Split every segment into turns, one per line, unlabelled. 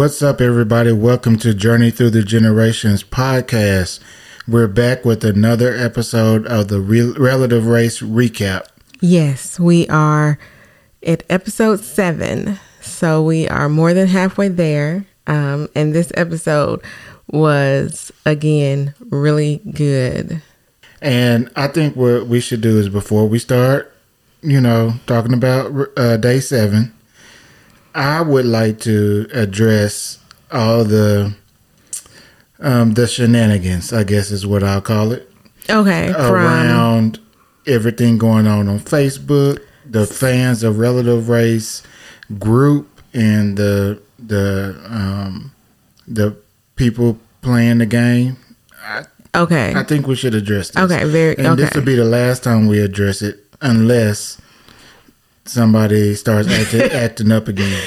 What's up, everybody? Welcome to Journey Through the Generations podcast. We're back with another episode of the Re- Relative Race Recap.
Yes, we are at episode seven. So we are more than halfway there. Um, and this episode was, again, really good.
And I think what we should do is before we start, you know, talking about uh, day seven, I would like to address all the um, the shenanigans. I guess is what I'll call it.
Okay,
around from... everything going on on Facebook, the fans of Relative Race group, and the the um, the people playing the game. I,
okay,
I think we should address this.
Okay, very.
And
okay.
this will be the last time we address it, unless somebody starts acting, acting up again.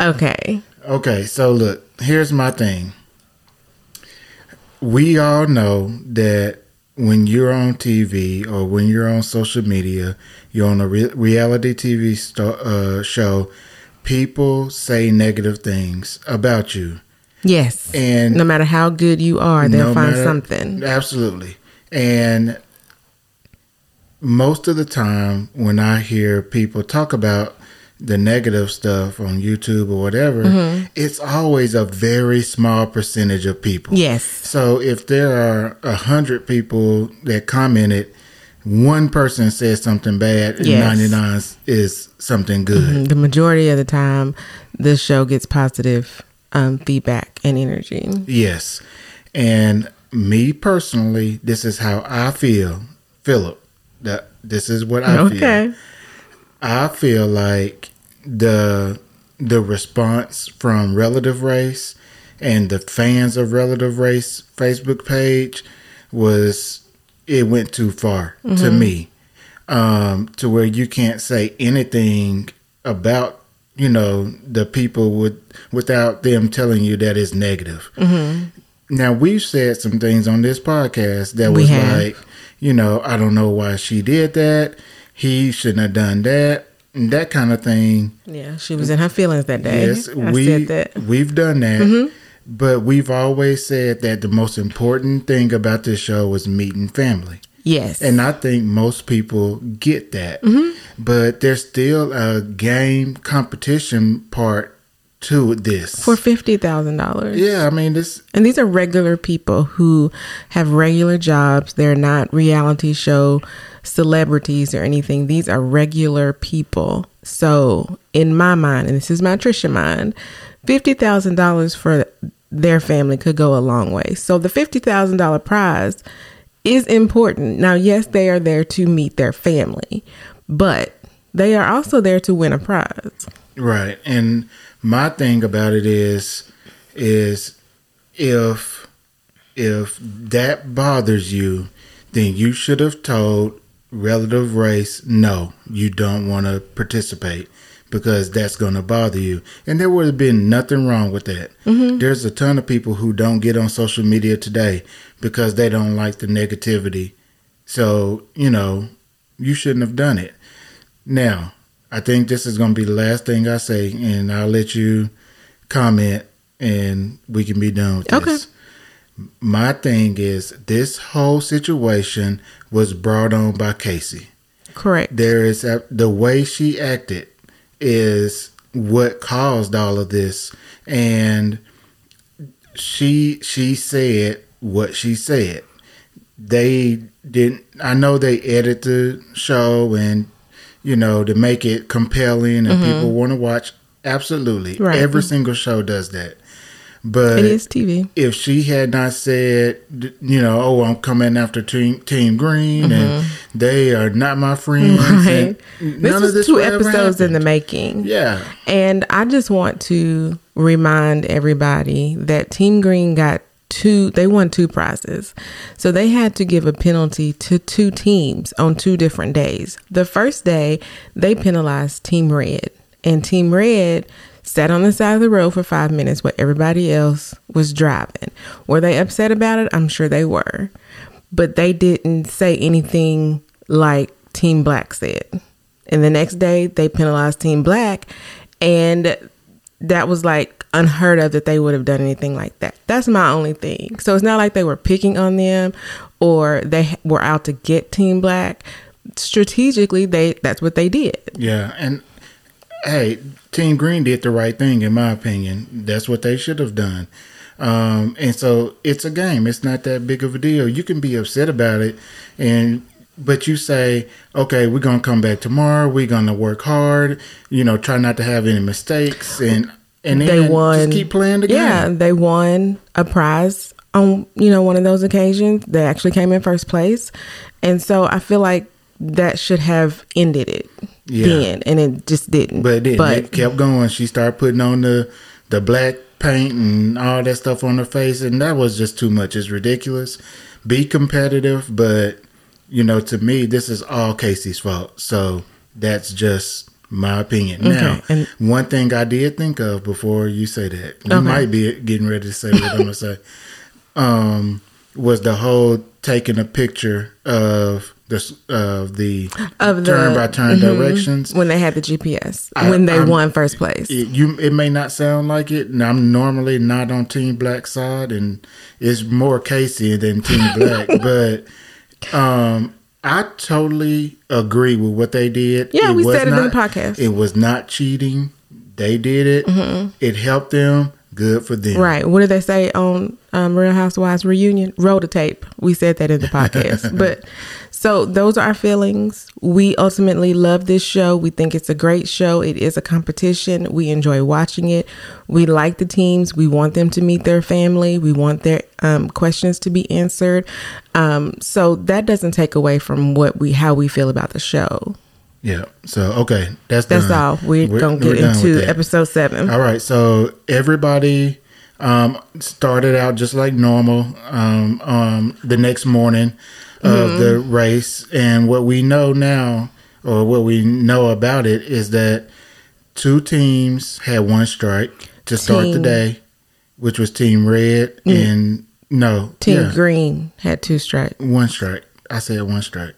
Okay.
Okay, so look, here's my thing. We all know that when you're on TV or when you're on social media, you're on a re- reality TV st- uh, show, people say negative things about you.
Yes.
And
no matter how good you are, they'll no find matter, something.
Absolutely. And most of the time when I hear people talk about the negative stuff on YouTube or whatever, mm-hmm. it's always a very small percentage of people.
Yes.
So if there are a hundred people that commented, one person says something bad, and yes. ninety nine is something good. Mm-hmm.
The majority of the time, this show gets positive um, feedback and energy.
Yes, and me personally, this is how I feel, Philip that this is what I okay. feel. I feel like the the response from Relative Race and the fans of Relative Race Facebook page was it went too far mm-hmm. to me. Um, to where you can't say anything about you know the people with without them telling you that it's negative. Mm-hmm. Now we've said some things on this podcast that was like you know, I don't know why she did that. He shouldn't have done that. And that kind of thing.
Yeah, she was in her feelings that day. Yes, I
we we've done that. Mm-hmm. But we've always said that the most important thing about this show was meeting family.
Yes.
And I think most people get that. Mm-hmm. But there's still a game competition part to this
for fifty thousand dollars.
Yeah, I mean this,
and these are regular people who have regular jobs. They're not reality show celebrities or anything. These are regular people. So, in my mind, and this is my Trisha mind, fifty thousand dollars for their family could go a long way. So, the fifty thousand dollar prize is important. Now, yes, they are there to meet their family, but they are also there to win a prize.
Right, and my thing about it is is if if that bothers you, then you should have told relative race no, you don't want to participate because that's going to bother you. And there would have been nothing wrong with that. Mm-hmm. There's a ton of people who don't get on social media today because they don't like the negativity. So, you know, you shouldn't have done it. Now, I think this is going to be the last thing I say, and I'll let you comment, and we can be done with this. My thing is, this whole situation was brought on by Casey.
Correct.
There is a, the way she acted is what caused all of this, and she she said what she said. They didn't. I know they edited the show and you know, to make it compelling and mm-hmm. people want to watch. Absolutely. Right. Every single show does that. But
it is TV.
If she had not said, you know, oh, I'm coming after Team, team Green mm-hmm. and they are not my friends. Right.
This was this two episodes in the making.
Yeah.
And I just want to remind everybody that Team Green got two they won two prizes. So they had to give a penalty to two teams on two different days. The first day they penalized team red. And team red sat on the side of the road for five minutes while everybody else was driving. Were they upset about it? I'm sure they were. But they didn't say anything like team black said. And the next day they penalized team black. And that was like unheard of that they would have done anything like that. That's my only thing. So it's not like they were picking on them or they were out to get Team Black. Strategically, they that's what they did.
Yeah, and hey, Team Green did the right thing in my opinion. That's what they should have done. Um, and so it's a game. It's not that big of a deal. You can be upset about it, and but you say, okay, we're gonna come back tomorrow. We're gonna work hard. You know, try not to have any mistakes, and and
They won.
Just keep playing the game.
Yeah, they won a prize on you know one of those occasions. They actually came in first place, and so I feel like that should have ended it
Yeah.
then, and it just didn't.
But it didn't. it kept going. She started putting on the the black paint and all that stuff on her face, and that was just too much. It's ridiculous. Be competitive, but you know, to me, this is all Casey's fault. So that's just my opinion. Now,
and-
one thing I did think of before you say that, you
Okay.
might be getting ready to say what I'm gonna say. Um, was the whole taking a picture of the of the
of the
turn by turn
mhm,
directions
when they had the GPS
I-
when they
I'm-
won first place.
it, you it may not sound like it and i'm normally not on team black side and it's more casey than team black but um i totally agree with what they did
Yeah, we
was
said it in the podcast.
it was not cheating they did it it helped them good for them
Right. What did they say on um, Real Housewives reunion? Roll the tape. We said that in the podcast. but so those are our feelings. We ultimately love this show. We think it's a great show. It is a competition. We enjoy watching it. We like the teams. We want them to meet their family. We want their um, questions to be answered. Um, so that doesn't take away from what we how we feel about the show.
yeah so okay that's
That's
done.
all. We're,
We're-
gonna get into episode seven.
All right, so everybody um, started out just like normal um, um, the next morning of the race, and what we know now, or what we know about it, is that two teams had one strike to start the day, which was Team Red and no
Team
yeah,
Green had two strikes.
one strike. I said one strike.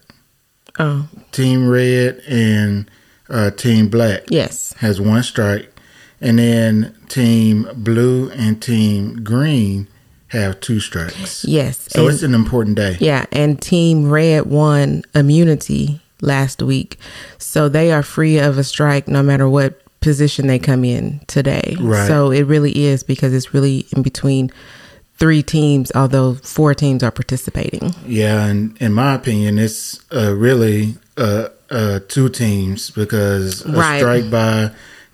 Oh,
Team Red and uh, Team Black
yes.
has one strike, and then Team Blue and Team Green have two strikes.
Yes.
So
and-
it's an important day.
Yeah, and Team Red won immunity last week, so they are free of a strike no matter what position they come in today.
Right.
So it really is because it's really in between three teams, although four teams are participating.
Yeah, and in my opinion, it's uh, really uh, uh, two teams because a
Right.
strike by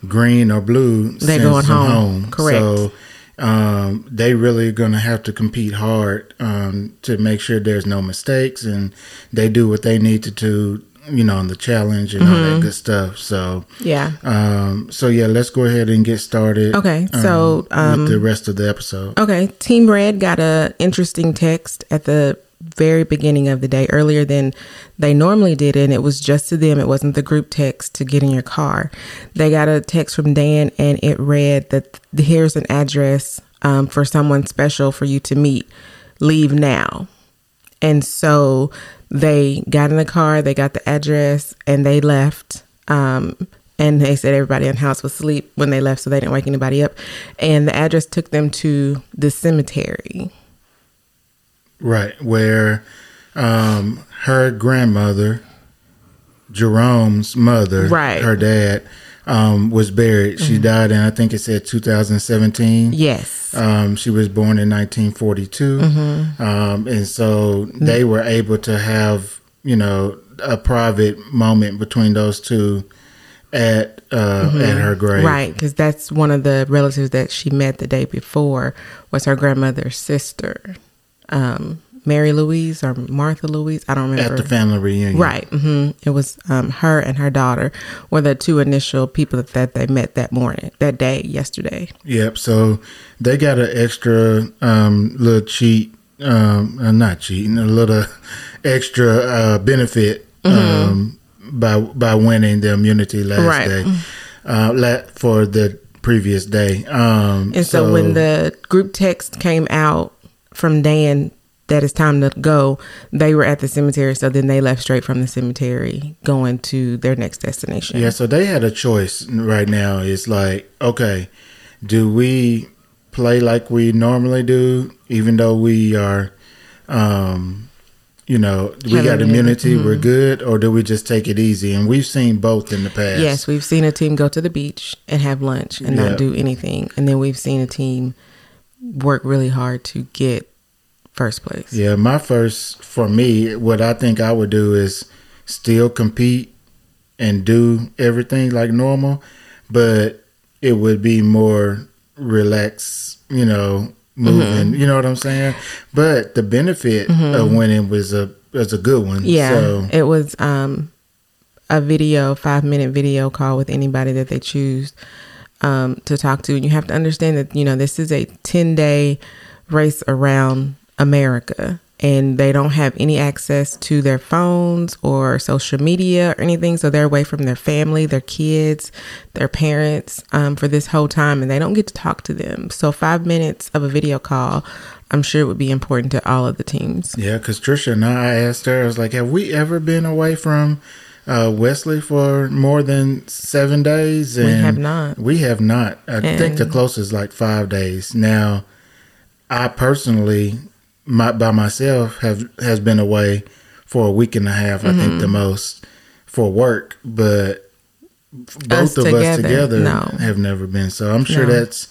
Green or Blue
They're going
them
home. Correct.
So um, they really going to have to compete hard um, to make sure there's no mistakes and they do what they need to do. You know, on the challenge and all
Mm-hmm.
that good stuff. So,
Yeah.
Um, so yeah, let's go ahead and get started.
Okay, so, um,
with the rest of the episode.
Okay, Team Red got a interesting text at the very beginning of the day, earlier than they normally did, and it was just to them. It wasn't the group text to get in your car. They got a text from Dan, and it read that here's an address um, for someone special for you to meet. Leave now. And so they got in the car, they got the address, and they left. Um, and they said everybody in the house was asleep when they left, so they didn't wake anybody up. And the address took them to the cemetery.
Right, where um, her grandmother, Jerome's mother,
Right.
her dad, um, was buried. She died in, I think it said 2017.
Yes.
Um, she was born in 1942. Um, and so they were able to have, you know, a private moment between those two at uh, at her grave.
Right, because that's one of the relatives that she met the day before was her grandmother's sister, um, Mary Louise or Martha Louise. I don't remember.
At the family reunion.
Right. hmm It was um, her and her daughter were the two initial people that they met that morning, that day, yesterday.
Yep. So they got an extra um, little cheat, um, uh, not cheating, a little extra uh, benefit um, by by winning the immunity last
Right.
day uh, for the previous day. Um,
And so, when the group text came out from Dan that it's time to go, they were at the cemetery. So then they left straight from the cemetery going to their next destination.
Yeah, so they had a choice right now. It's like, okay, do we play like we normally do, even though we are, um, you know, we got
immunity.
immunity, we're good, or do we just take it easy? And we've seen both in the past.
Yes, we've seen a team go to the beach and have lunch and
Yeah.
not do anything, and then we've seen a team work really hard to get first place.
Yeah, my first for me, what I think I would do is still compete and do everything like normal, but it would be more relaxed, you know, moving. You know what I'm saying? But the benefit of winning was a was a good one.
Yeah,
So
it was um, a video, five minute video call with anybody that they choose um, to talk to. And you have to understand that, you know, this is a 10 day race around America and they don't have any access to their phones or social media or anything. So they're away from their family, their kids, their parents um, for this whole time and they don't get to talk to them. So five minutes of a video call, I'm sure it would be important to all of the teams.
yeah, because Trisha and I asked her, I was like, "Have we ever been away from uh, Wesley for more than seven days?"
And We have not.
We have not. I think the closest like five days. Now, I personally, my, by myself, have has been away for a week and a half. I
Mm-hmm.
think the most for work, but both
Us
of us
together,
together
no.
have never been. So I'm sure
No.
that's.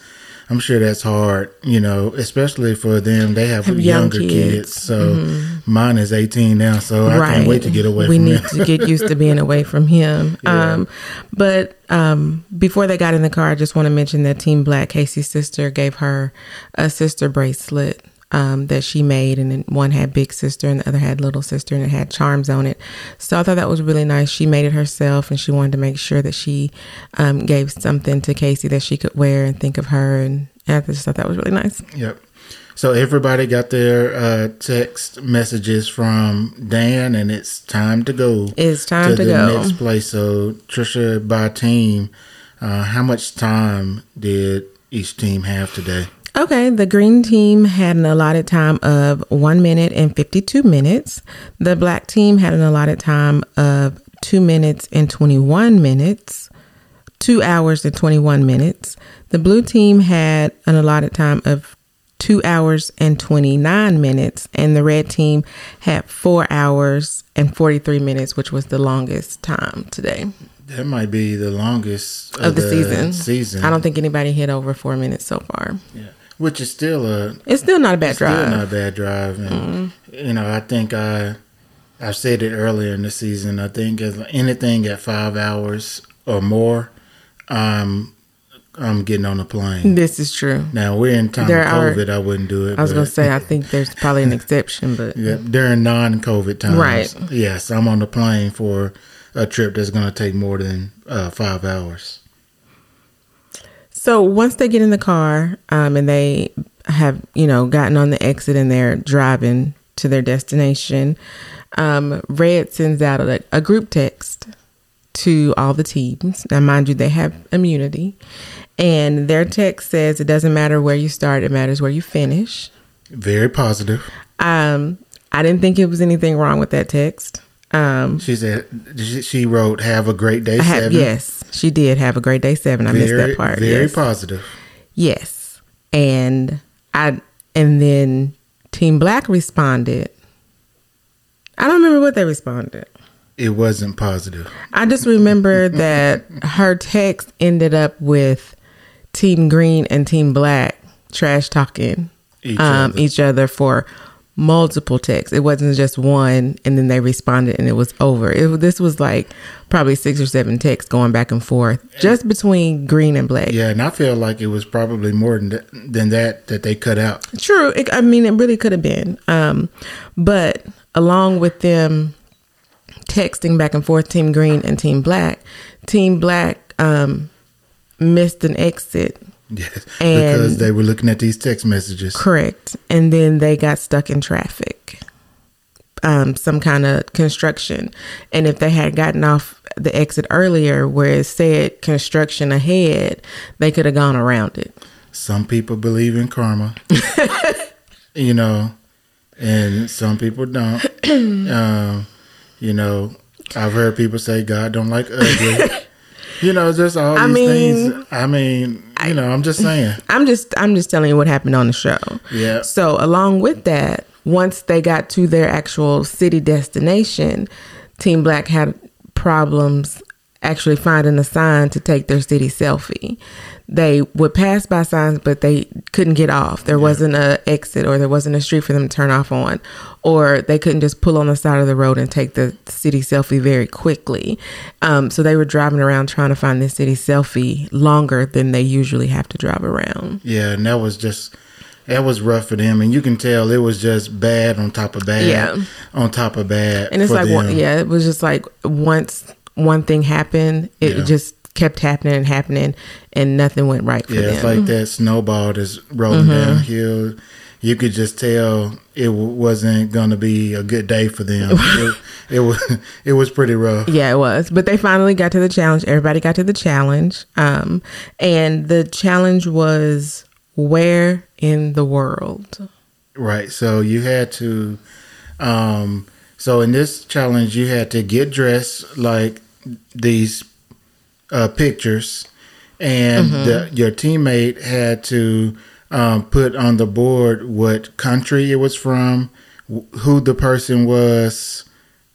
I'm sure that's hard, you know, especially for them. They have,
Have young
younger kids.
so Mm-hmm.
Mine is 18 now, so I can't wait to get away
we need to get used to being away from him.
Yeah.
Um, but um, before they got in the car, I just want to mention that Team Black, Casey's sister, gave her a sister bracelet um, that she made, and one had big sister and the other had little sister, and it had charms on it. So I thought that was really nice. She made it herself, and she wanted to make sure that she um, gave something to Casey that she could wear and think of her, and, and I just thought that was really nice.
Yep. So everybody got their uh, text messages from Dan, and it's time to go.
It's time to to
the
go.
next place. So Trisha, by team, uh, how much time did each team have today?
Okay, the green team had an allotted time of one minute and 52 minutes. The black team had an allotted time of two minutes and 21 minutes, two hours and 21 minutes. The blue team had an allotted time of two hours and 29 minutes, and the red team had four hours and 43 minutes, which was the longest time today
That might be the longest
of the, season.
Season,
I don't think anybody hit over four minutes so far.
Yeah. Which is still a
It's still not a bad
still
drive.
not a bad drive. And you know, I think I I said it earlier in the season. I think anything at five hours or more, I'm I'm getting on a plane.
This is true.
Now we're in time
There
of
are-
COVID. I wouldn't do it.
I was gonna say I think there's probably an exception, but
yeah, during non-COVID times,
Right.
Yes, I'm on the plane for a trip that's going to take more than uh, five hours.
so once they get in the car, um, and they have you know gotten on the exit and they're driving to their destination, um, Red sends out a, a group text to all the teams. Now, mind you, they have immunity, and their text says it doesn't matter where you start; it matters where you finish.
Very positive.
Um, I didn't think it was anything wrong with that text. Um,
She said she, wrote, "Have a great day."
Have,
seven.
yes, she did have a great day seven. I missed that part.
Very
yes.
positive.
Yes. And I and then Team Black responded. I don't remember what they responded.
It wasn't positive.
I just remember that her text ended up with Team Green and Team Black trash talking
Each
um,
other.
each other for multiple texts. It wasn't just one, and then they responded, and it was over. It, this was like probably six or seven texts going back and forth, just between Green and Black.
Yeah, and I feel like it was probably more than that, than that that they cut out.
True. It, I mean, it really could have been. Um, but along with them texting back and forth, Team Green and Team Black, Team Black um, missed an exit.
Yes,
And-
because they were looking at these text messages.
Correct. And then they got stuck in traffic, um, some kind of construction. And if they had gotten off the exit earlier where it said construction ahead, they could have gone around it.
Some people believe in karma, you know, and some people don't. um, you know, I've heard people say God don't like ugly. you know, just all these
I mean,
things. I mean, you know, I'm just saying.
I'm just I'm just telling you what happened on the show.
Yeah.
So along with that, once they got to their actual city destination, Team Black had problems actually finding a sign to take their city selfie. They would pass by signs, but they couldn't get off. There wasn't a exit, or there wasn't a street for them to turn off on, or they couldn't just pull on the side of the road and take the city selfie very quickly. Um, so they were driving around trying to find this city selfie longer than they usually have to drive around.
Yeah, and that was just that was rough for them, and you can tell it was just bad on top of bad,
Yeah.
on top of bad.
And it's like, one, yeah, it was just like once one thing happened, it
Yeah.
just kept happening and happening, and nothing went right for
Yeah,
them.
it's like that snowball that's rolling
Mm-hmm.
downhill. You could just tell it wasn't going to be a good day for them. it, it was it was pretty rough.
Yeah, it was. But they finally got to the challenge. Everybody got to the challenge. Um, and the challenge was where in the world?
Right. So you had to um so in this challenge you had to get dressed like these uh pictures and
Mm-hmm.
the, your teammate had to um put on the board what country it was from, wh- who the person was.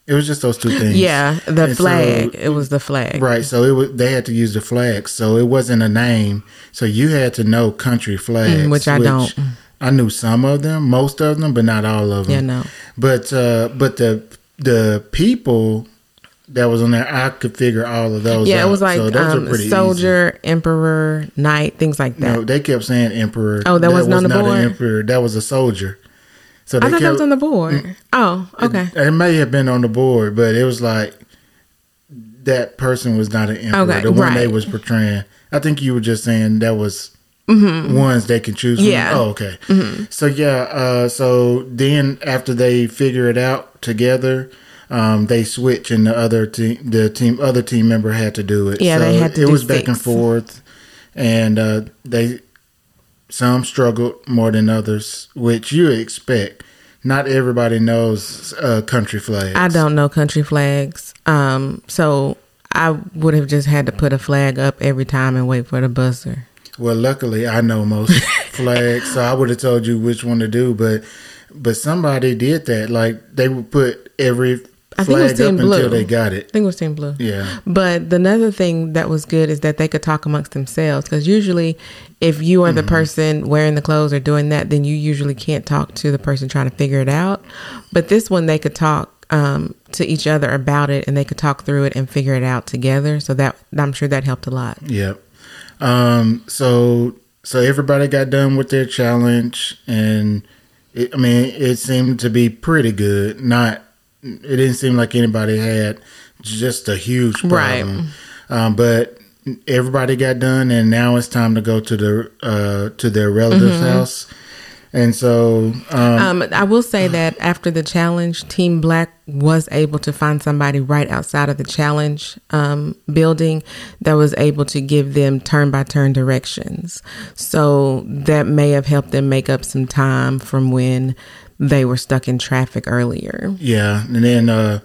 It was just those two things.
Yeah, the
And so-
flag. it was the flag.
Right, so it was they had to use the flags, so it wasn't a name. So you had to know country flags,
Mm, which I don't.
I knew some of them, most of them, but not all of them.
Yeah, no.
But uh, but the the people that was on there, I could figure all of those.
Yeah,
out.
it was like
So those are
um,
pretty
soldier, emperor, knight, things like that.
No, they kept saying emperor.
Oh, that wasn't on the
not
board?
an emperor. That was a soldier. So they
I thought
kept,
that was on the board. Oh, okay.
It, it may have been on the board, but it was like that person was not an emperor.
Okay,
the one they was portraying. I think you were just saying that was ones they can choose. From.
Mm-hmm. Yeah. Mm-hmm.
Oh, okay. So yeah. Uh, so then after they figure it out together. Um, they switch and the other team, the team, other team member had to do it.
Yeah,
so
they had to
It was back and forth, and uh, they some struggled more than others, which you expect. Not everybody knows uh, country flags.
I don't know country flags. Um, so I would have just had to put a flag up every time and wait for the buzzer.
Well, luckily, I know most flags, so I would have told you which one to do. But but somebody did that. Like they would put every
I think it was Team Blue.
until they got it.
I think it was Team Blue.
Yeah.
But the another thing that was good is that they could talk amongst themselves because usually, if you are the person wearing the clothes or doing that, then you usually can't talk to the person trying to figure it out. But this one, they could talk um, to each other about it and they could talk through it and figure it out together. So that I'm sure that helped a lot.
Yep. Um. So so everybody got done with their challenge, and it, I mean, it seemed to be pretty good. Not. It didn't seem like anybody had just a huge
Right.
problem. Um, but everybody got done, and now it's time to go to the uh to their relative's
Mm-hmm.
house. And so, um,
Um, I will say that after the challenge, Team Black was able to find somebody right outside of the challenge um, building that was able to give them turn by turn directions. So that may have helped them make up some time from when they were stuck in traffic earlier.
yeah, and then uh,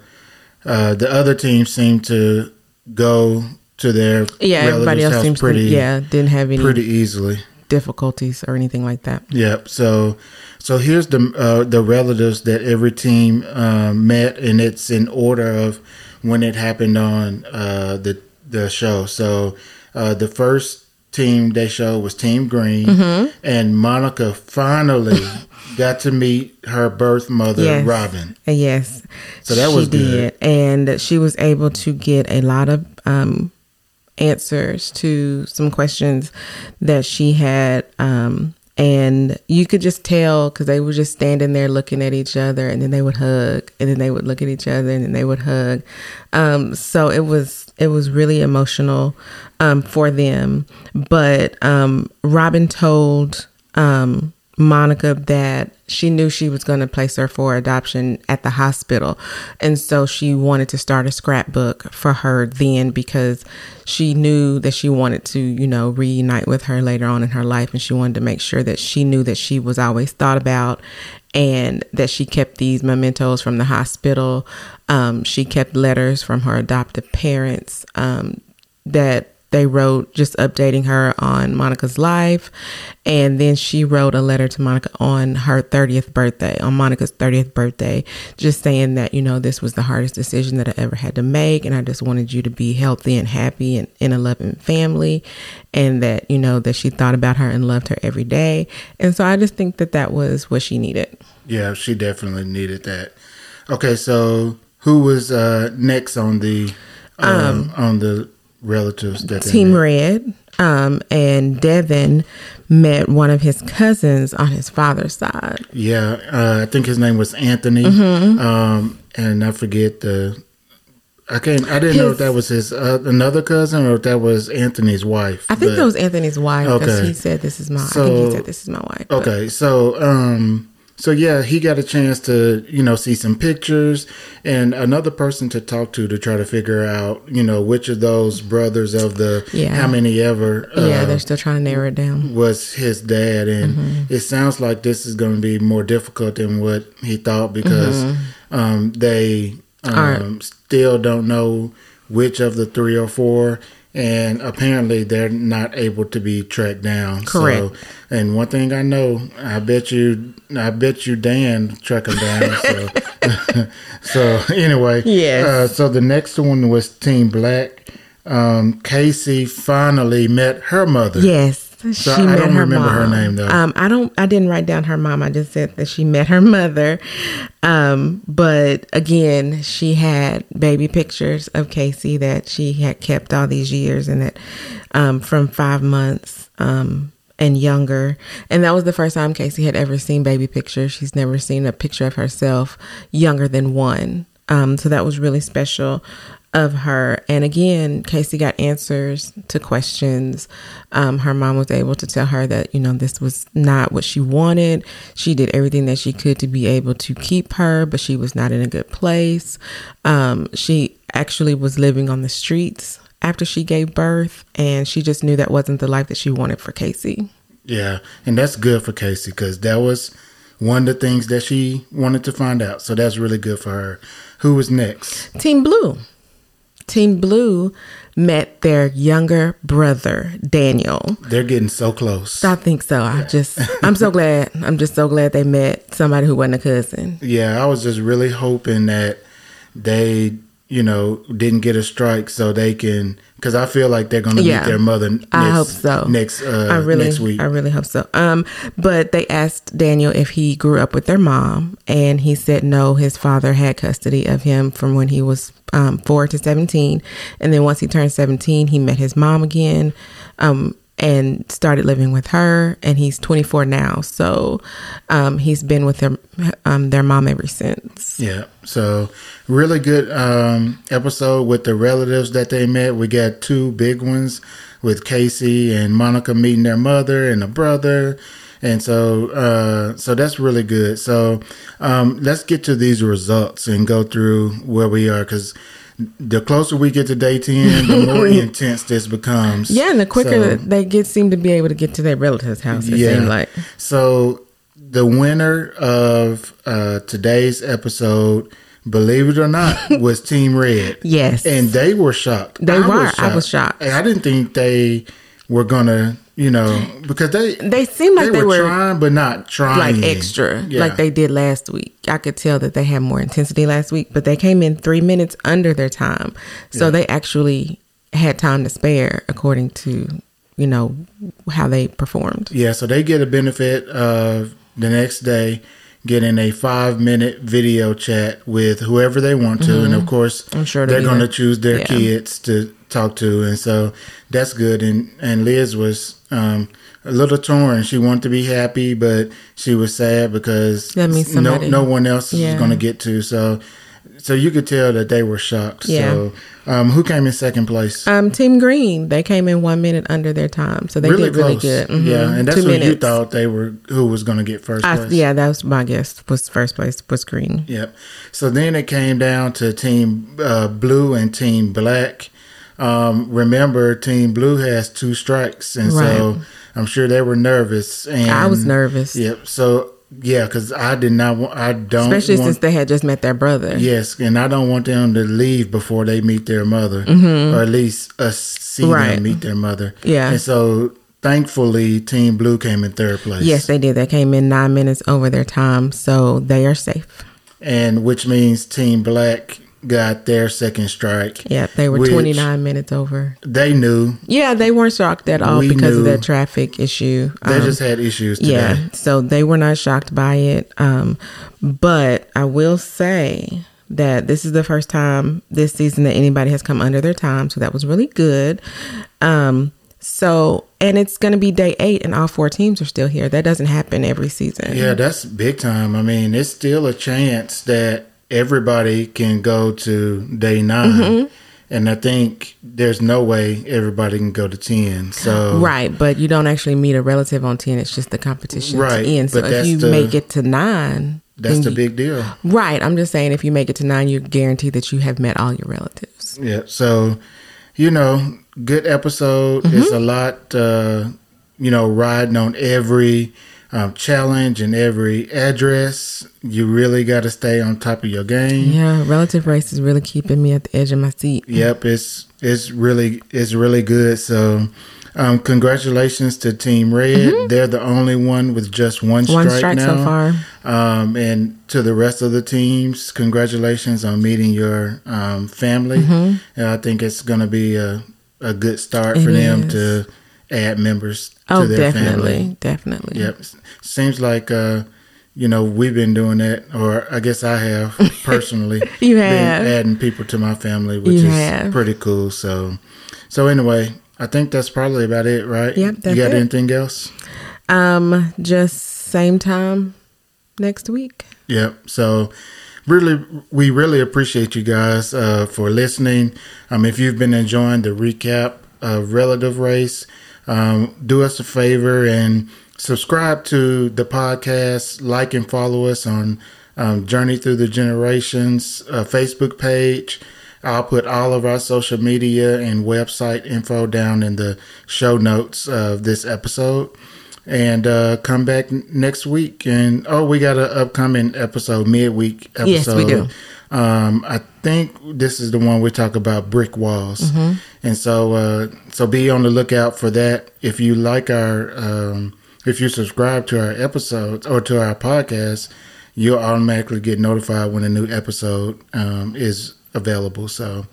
uh, the other team seemed to go to their
Yeah, everybody else seems
pretty
to yeah didn't have any
pretty easily.
difficulties or anything like that.
Yep. So, so here's the uh, the relatives that every team um, met, and it's in order of when it happened on uh, the the show. So, uh, the first team they showed was Team Green,
Mm-hmm.
and Monica finally got to meet her birth mother,
Yes.
Robin.
Yes.
So that
she
was good.
And she was able to get a lot of um, answers to some questions that she had. Um, and you could just tell because they were just standing there looking at each other and then they would hug and then they would look at each other and then they would hug. Um, so it was it was really emotional um, for them. But um, Robin told um, Monica that she knew she was going to place her for adoption at the hospital. And so she wanted to start a scrapbook for her then because she knew that she wanted to, you know, reunite with her later on in her life. And she wanted to make sure that she knew that she was always thought about and that she kept these mementos from the hospital. Um, she kept letters from her adoptive parents um, that they wrote just updating her on Monica's life. And then she wrote a letter to Monica on her 30th birthday, on Monica's 30th birthday, just saying that, you know, this was the hardest decision that I ever had to make. And I just wanted you to be healthy and happy and in a loving family. And that, you know, that she thought about her and loved her every day. And so I just think that that was what she needed.
Yeah, she definitely needed that. Okay, so who was uh, next on the um, on the relatives that
Team? Red um, and Devin met one of his cousins on his father's side.
Yeah, uh, I think his name was Anthony,
Mm-hmm.
um, and I forget the. I can't. I didn't know if that was his uh, another cousin or if that was Anthony's wife.
I think
but-
that was Anthony's wife because
Okay.
he said, "This is my." I think
So-
he said, "This is my wife." but-
Okay, so um, so yeah, he got a chance to you know see some pictures and another person to talk to to try to figure out you know which of those brothers of the
Yeah.
how many ever uh,
yeah, they're still trying to narrow it down.
was his dad, and
Mm-hmm.
it sounds like this is going to be more difficult than what he thought because um, they um,
Mm-hmm.
Still don't know which of the three or four, and apparently they're not able to be tracked down.
Correct.
So, and one thing I know, I bet you, I bet you, Dan track them down. so, so anyway,
Yes.
Uh, so the next one was Team Black. Um, Casey finally met her mother.
Yes, she
I
met
don't
her
remember her
mom.
name, though.
Um, I don't. I didn't write down her mom. I just said that she met her mother. Um, but again, she had baby pictures of Casey that she had kept all these years, and that um, from five months um, and younger. And that was the first time Casey had ever seen baby pictures. She's never seen a picture of herself younger than one. Um, so that was really special of her. And again, Casey got answers to questions. Um, her mom was able to tell her that, you know, this was not what she wanted. She did everything that she could to be able to keep her, but she was not in a good place. Um, she actually was living on the streets after she gave birth, and she just knew that wasn't the life that she wanted for Casey.
Yeah, and that's good for Casey because that was one of the things that she wanted to find out. So that's really good for her. Who was next?
Team Blue. Team Blue met their younger brother, Daniel.
They're getting so close.
I think so. I just, I'm so glad. I'm just so glad they met somebody who wasn't a cousin.
Yeah, I was just really hoping that they, you know, didn't get a strike so they can, because I feel like they're going to
Yeah.
meet their mother. Next,
I hope so.
Next, uh,
I really,
next week.
I really hope so. Um, but they asked Daniel if he grew up with their mom, and he said no. His father had custody of him from when he was um, four to seventeen, and then once he turned seventeen, he met his mom again, um, and started living with her. And he's twenty four now, so um, he's been with their um, their mom ever since.
Yeah. So really good um, episode with the relatives that they met. We got two big ones with Casey and Monica meeting their mother and a brother. And so, uh, so that's really good. So, um, let's get to these results and go through where we are because the closer we get to day 10, the more intense this becomes.
Yeah, and the quicker
So-
they get seem to be able to get to their relatives' house, it seemed like.
So the winner of uh, today's episode, believe it or not, was Team Red.
Yes.
and they were shocked.
They
I
were. I was shocked.
I didn't think they were gonna, you know, because they
They seem like they, were,
trying, but not trying.
like extra,
Yeah.
like they did last week. I could tell that they had more intensity last week, but they came in three minutes under their time, so they actually had time to spare, according to you know how they performed.
Yeah, so they get a benefit of the next day getting a five minute video chat with whoever they want to. And of course,
Mm-hmm. I'm sure
they're going to choose their
yeah.
kids to talk to. And so that's good. And, and Liz was um, a little torn. She wanted to be happy, but she was sad because
That means
no,
somebody-
no one else
Yeah.
is going to get to. So, so you could tell that they were shocked.
Yeah.
So, um, who came in second place?
Um, Team Green, they came in one minute under their time, so they did really good. Mhm.
Yeah, and that's
Two
who you thought they were. Who was going to get first
I,
place?
yeah, that was my guess. Was first place was Green.
Yep. So then it came down to Team uh, Blue and Team Black. Um, remember, Team Blue has two strikes, and so I'm sure they were nervous. And
I was nervous.
Yep. So yeah, because I did not. want I don't.
especially
want,
since they had just met their brother.
Yes, and I don't want them to leave before they meet their mother, or at least us see
Mm-hmm. Right.
them meet their mother.
Yeah.
and so thankfully, Team Blue came in third place.
Yes, they did. They came in nine minutes over their time, so they are safe.
and which means Team Black got their second strike.
Yeah, they were 29 minutes over.
They knew
Yeah, they weren't shocked at all
We
because of that traffic issue.
they
Um,
just had issues today.
yeah, so they were not shocked by it. Um, but I will say that this is the first time this season that anybody has come under their time, so that was really good. Um, so and it's going to be day eight, and all four teams are still here. That doesn't happen every season.
Yeah, that's big time. I mean, it's still a chance that everybody can go to day 9
Mm-hmm.
And I think there's no way everybody can go to 10. So,
Right, but you don't actually meet a relative on ten. It's just the competition
Right,
to end. So if you
the-
make it to nine,
that's the
you-
big deal.
Right. I'm just saying, if you make it to nine, you're guaranteed that you have met all your relatives.
Yeah. So, you know, good episode.
Mm-hmm.
It's a lot, uh, you know, riding on every um, challenge and every address. You really got to stay on top of your game.
Yeah, relative race is really keeping me at the edge of my seat.
Yep, it's it's really it's really good. So, um, congratulations to Team Red. They're the only one with just one strike,
Mm-hmm. One strike
now.
so far.
Um, and to the rest of the teams, congratulations on meeting your um, family.
Mm-hmm.
I think it's going to be a a good start
It
for them
is.
to add members
Oh,
to their
definitely,
family.
definitely. Definitely.
Yep, seems like. Uh, you know, we've been doing that, or I guess I have personally.
You
been
have.
adding people to my family, which
You
is
have.
pretty cool. So, so anyway, I think that's probably about it, right?
Yep,
you got
it.
anything else?
Um, just same time next week.
Yep. So, really, we really appreciate you guys uh, for listening. Um, if you've been enjoying the recap of Relative Race, um, do us a favor and subscribe to the podcast, like and follow us on um, Journey Through the Generations uh, Facebook page. I'll put all of our social media and website info down in the show notes of this episode. And uh, come back n- next week. And oh, we got an upcoming episode, midweek episode.
Yes, we do.
Um, I think this is the one we talk about brick walls,
Mm-hmm.
And so uh, so be on the lookout for that. If you like our, um, if you subscribe to our episodes or to our podcast, you'll automatically get notified when a new episode um, is available. So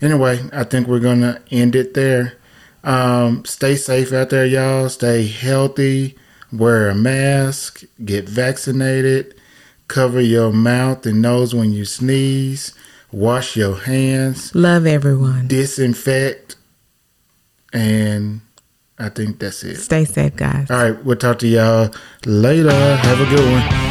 anyway, I think we're gonna end it there. Um, stay safe out there, y'all. Stay healthy. Wear a mask. Get vaccinated. Cover your mouth and nose when you sneeze. Wash your hands.
Love everyone.
Disinfect. And I think that's it.
Stay safe, guys.
All right, we'll talk to y'all later. Have a good one.